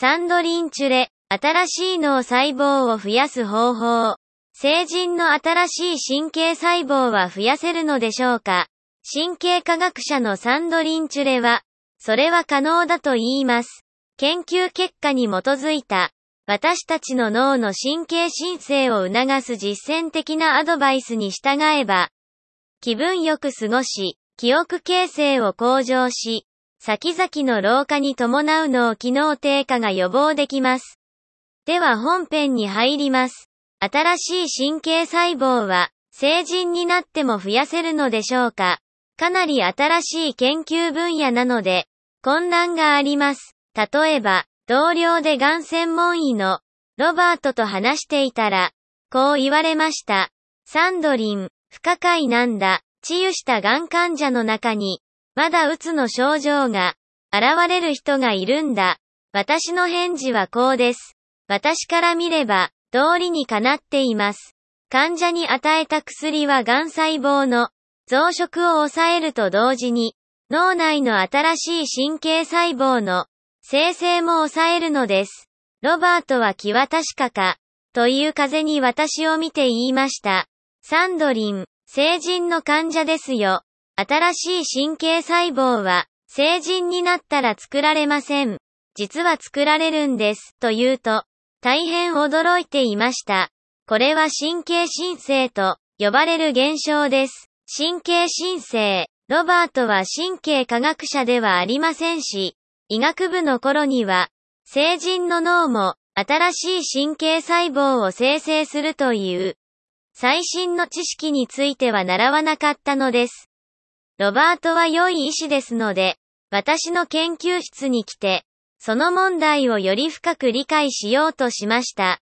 サンドリンチュレ、新しい脳細胞を増やす方法。成人の新しい神経細胞は増やせるのでしょうか？神経科学者のサンドリンチュレは、それは可能だと言います。研究結果に基づいた、私たちの脳の神経申請を促す実践的なアドバイスに従えば、気分よく過ごし、記憶形成を向上し、先々の老化に伴う脳機能低下が予防できます。では本編に入ります。新しい神経細胞は、成人になっても増やせるのでしょうか？かなり新しい研究分野なので、混乱があります。例えば、同僚でがん専門医のロバートと話していたら、こう言われました。サンドリン、不可解なんだ。治癒したがん患者の中に、まだうつの症状が現れる人がいるんだ。私の返事はこうです。私から見れば、道理にかなっています。患者に与えた薬はがん細胞の増殖を抑えると同時に、脳内の新しい神経細胞の生成も抑えるのです。ロバートは気は確かか、という風に私を見て言いました。サンドリン、成人の患者ですよ。新しい神経細胞は、成人になったら作られません。実は作られるんです、と言うと、大変驚いていました。これは神経申請と呼ばれる現象です。神経申請。ロバートは神経科学者ではありませんし、医学部の頃には、成人の脳も新しい神経細胞を生成するという、最新の知識については習わなかったのです。ロバートは良い医師ですので、私の研究室に来て、その問題をより深く理解しようとしました。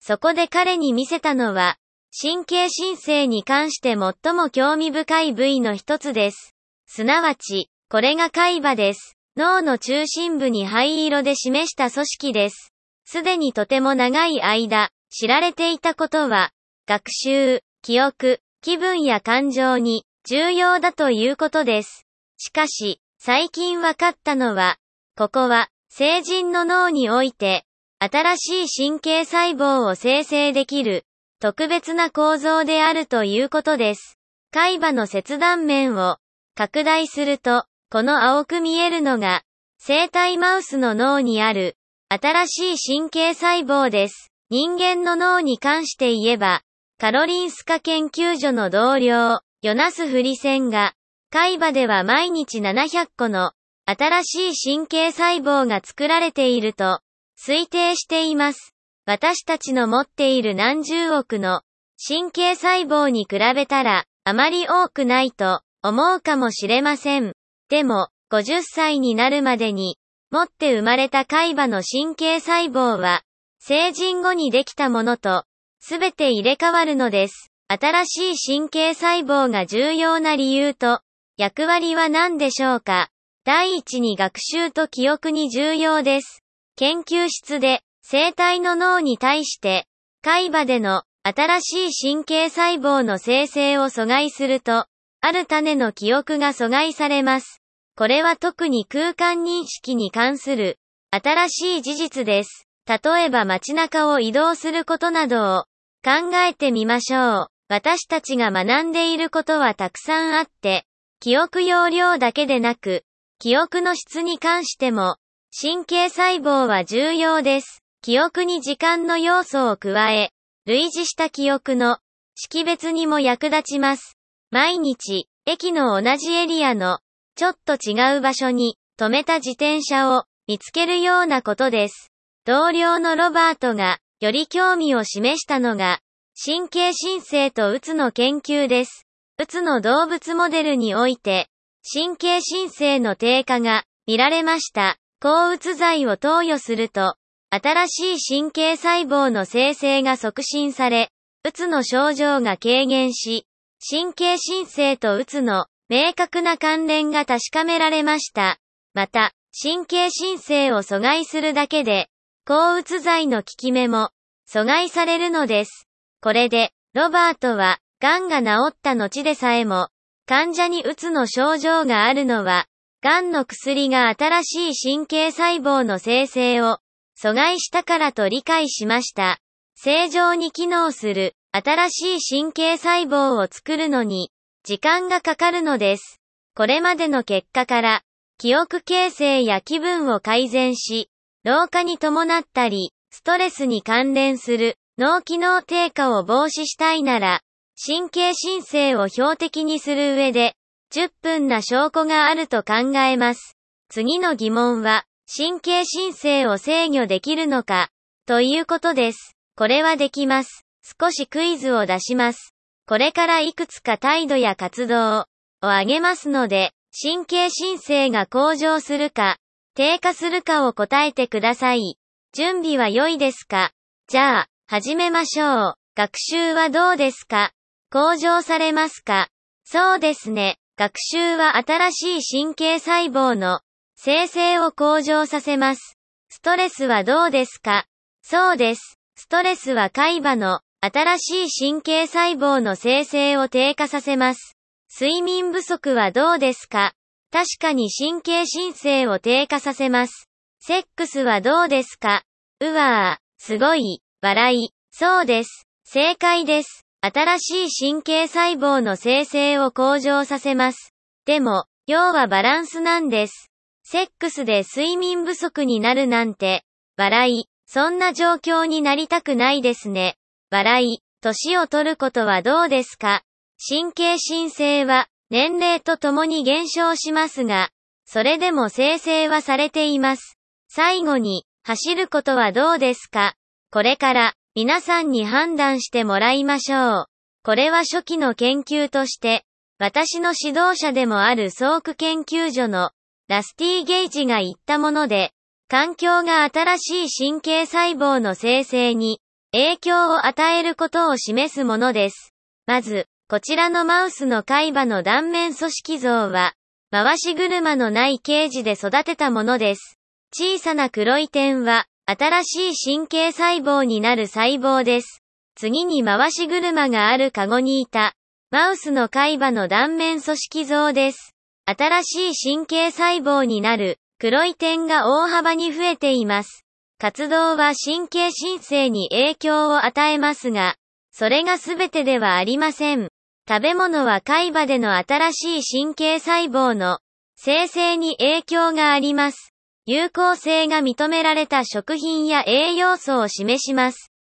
そこで彼に見せたのは、神経申請に関して最も興味深い部位の一つです。すなわち、これが海馬です。脳の中心部に灰色で示した組織です。すでにとても長い間、知られていたことは、学習、記憶、気分や感情に重要だということです。しかし、最近わかったのは、ここは、成人の脳において、新しい神経細胞を生成できる、特別な構造であるということです。海馬の切断面を拡大すると、この青く見えるのが、生体マウスの脳にある、新しい神経細胞です。人間の脳に関して言えば、カロリンスカ研究所の同僚、ヨナス・フリセンが、海馬では毎日700個の新しい神経細胞が作られていると推定しています。私たちの持っている何十億の神経細胞に比べたらあまり多くないと思うかもしれません。でも、50歳になるまでに持って生まれた海馬の神経細胞は成人後にできたものとすべて入れ替わるのです。新しい神経細胞が重要な理由と、役割は何でしょうか？第一に学習と記憶に重要です。研究室で、生体の脳に対して、海馬での新しい神経細胞の生成を阻害すると、ある種の記憶が阻害されます。これは特に空間認識に関する新しい事実です。例えば街中を移動することなどを考えてみましょう。私たちが学んでいることはたくさんあって、記憶容量だけでなく、記憶の質に関しても、神経細胞は重要です。記憶に時間の要素を加え、類似した記憶の識別にも役立ちます。毎日、駅の同じエリアの、ちょっと違う場所に、止めた自転車を見つけるようなことです。同僚のロバートが、より興味を示したのが、神経申請とうつの研究です。うつの動物モデルにおいて、神経申請の低下が見られました。抗うつ剤を投与すると、新しい神経細胞の生成が促進され、うつの症状が軽減し、神経申請とうつの明確な関連が確かめられました。また、神経申請を阻害するだけで、抗うつ剤の効き目も阻害されるのです。これで、ロバートは、癌が治った後でさえも、患者にうつの症状があるのは、癌の薬が新しい神経細胞の生成を阻害したからと理解しました。正常に機能する新しい神経細胞を作るのに時間がかかるのです。これまでの結果から記憶形成や気分を改善し、老化に伴ったり、ストレスに関連する脳機能低下を防止したいなら、神経申請を標的にする上で、10分な証拠があると考えます。次の疑問は、神経申請を制御できるのか、ということです。これはできます。少しクイズを出します。これからいくつか態度や活動を挙げますので、神経申請が向上するか、低下するかを答えてください。準備は良いですか？じゃあ、始めましょう。学習はどうですか？向上されますか？そうですね。学習は新しい神経細胞の生成を向上させます。ストレスはどうですか？そうです。ストレスは海馬の新しい神経細胞の生成を低下させます。睡眠不足はどうですか？確かに神経申請を低下させます。セックスはどうですか？うわー、すごい、笑い。そうです。正解です。新しい神経細胞の生成を向上させます。でも、要はバランスなんです。セックスで睡眠不足になるなんて、笑い、そんな状況になりたくないですね。笑い、年を取ることはどうですか？神経申請は年齢とともに減少しますが、それでも生成はされています。最後に、走ることはどうですか？これから皆さんに判断してもらいましょう。これは初期の研究として、私の指導者でもあるソーク研究所のラスティーゲイジが言ったもので、環境が新しい神経細胞の生成に影響を与えることを示すものです。まず、こちらのマウスの海馬の断面組織像は、回し車のないケージで育てたものです。小さな黒い点は、新しい神経細胞になる細胞です。次に回し車があるカゴにいた、マウスの海馬の断面組織像です。新しい神経細胞になる黒い点が大幅に増えています。活動は神経申請に影響を与えますが、それが全てではありません。食べ物は海馬での新しい神経細胞の生成に影響があります。有効性が認められた食品や栄養素を示します。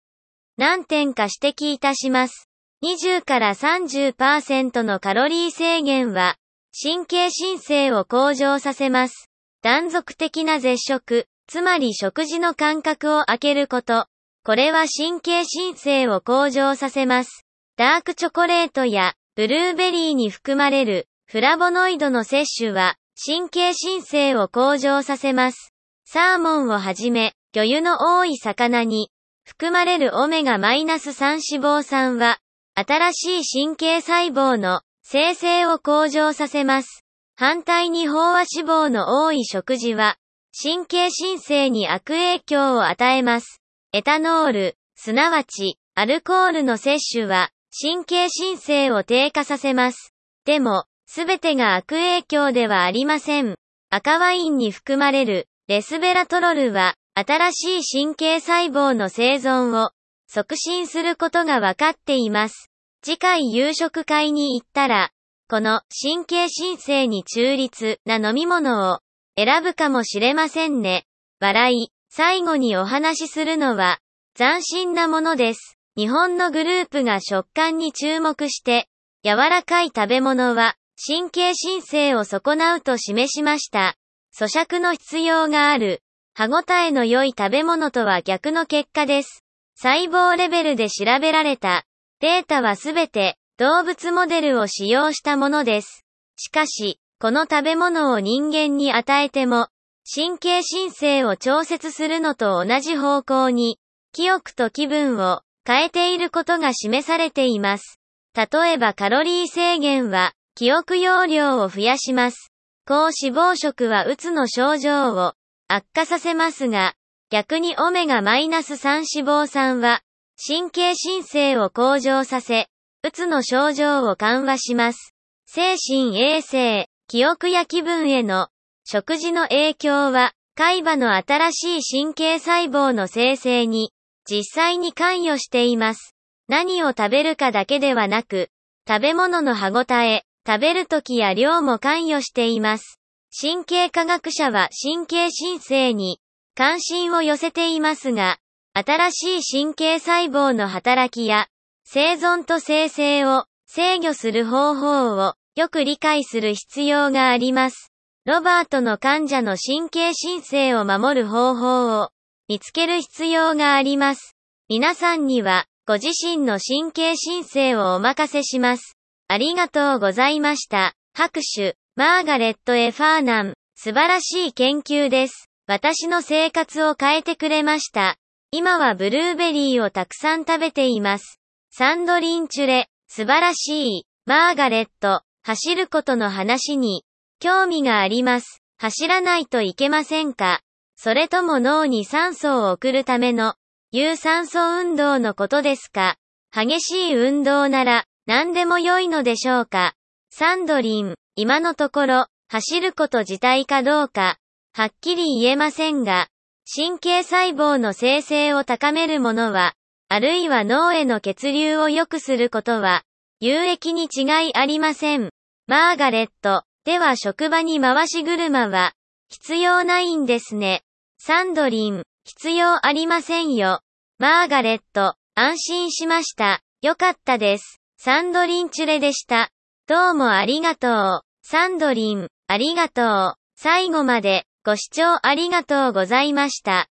何点か指摘いたします。20から30%のカロリー制限は神経申請を向上させます。断続的な絶食、つまり食事の間隔を空けること。これは神経申請を向上させます。ダークチョコレートやブルーベリーに含まれるフラボノイドの摂取は神経申請を向上させます。サーモンをはじめ魚油の多い魚に含まれるオメガ -3 脂肪酸は新しい神経細胞の生成を向上させます。反対に飽和脂肪の多い食事は神経申請に悪影響を与えます。エタノール、すなわちアルコールの摂取は神経申請を低下させます。でも、すべてが悪影響ではありません。赤ワインに含まれるレスベラトロルは、新しい神経細胞の生存を促進することがわかっています。次回夕食会に行ったら、この神経申請に中立な飲み物を選ぶかもしれませんね。笑い、最後にお話しするのは斬新なものです。日本のグループが食感に注目して、柔らかい食べ物は神経申請を損なうと示しました。咀嚼の必要がある、歯ごたえの良い食べ物とは逆の結果です。細胞レベルで調べられたデータはすべて動物モデルを使用したものです。しかし、この食べ物を人間に与えても、神経申請を調節するのと同じ方向に、記憶と気分を変えていることが示されています。例えばカロリー制限は、記憶容量を増やします。高脂肪食はうつの症状を悪化させますが、逆にオメガ -3 脂肪酸は、神経申請を向上させ、うつの症状を緩和します。精神衛生、記憶や気分への食事の影響は、海馬の新しい神経細胞の生成に、実際に関与しています。何を食べるかだけではなく、食べ物の歯ごたえ、食べる時や量も関与しています。神経科学者は神経申請に関心を寄せていますが、新しい神経細胞の働きや生存と生成を制御する方法をよく理解する必要があります。ロバートの患者の神経申請を守る方法を見つける必要があります。皆さんにはご自身の神経申請をお任せします。ありがとうございました。拍手、マーガレット・エファーナン。素晴らしい研究です。私の生活を変えてくれました。今はブルーベリーをたくさん食べています。サンドリンチュレ、素晴らしい。マーガレット、走ることの話に、興味があります。走らないといけませんかそれとも脳に酸素を送るための、有酸素運動のことですか激しい運動なら、何でも良いのでしょうか？サンドリン、今のところ、走ること自体かどうか、はっきり言えませんが、神経細胞の生成を高めるものは、あるいは脳への血流を良くすることは、有益に違いありません。マーガレット、では職場に回し車は、必要ないんですね。サンドリン、必要ありませんよ。マーガレット、安心しました。よかったです。サンドリンチュレでした。どうもありがとう。サンドリン、ありがとう。最後までご視聴ありがとうございました。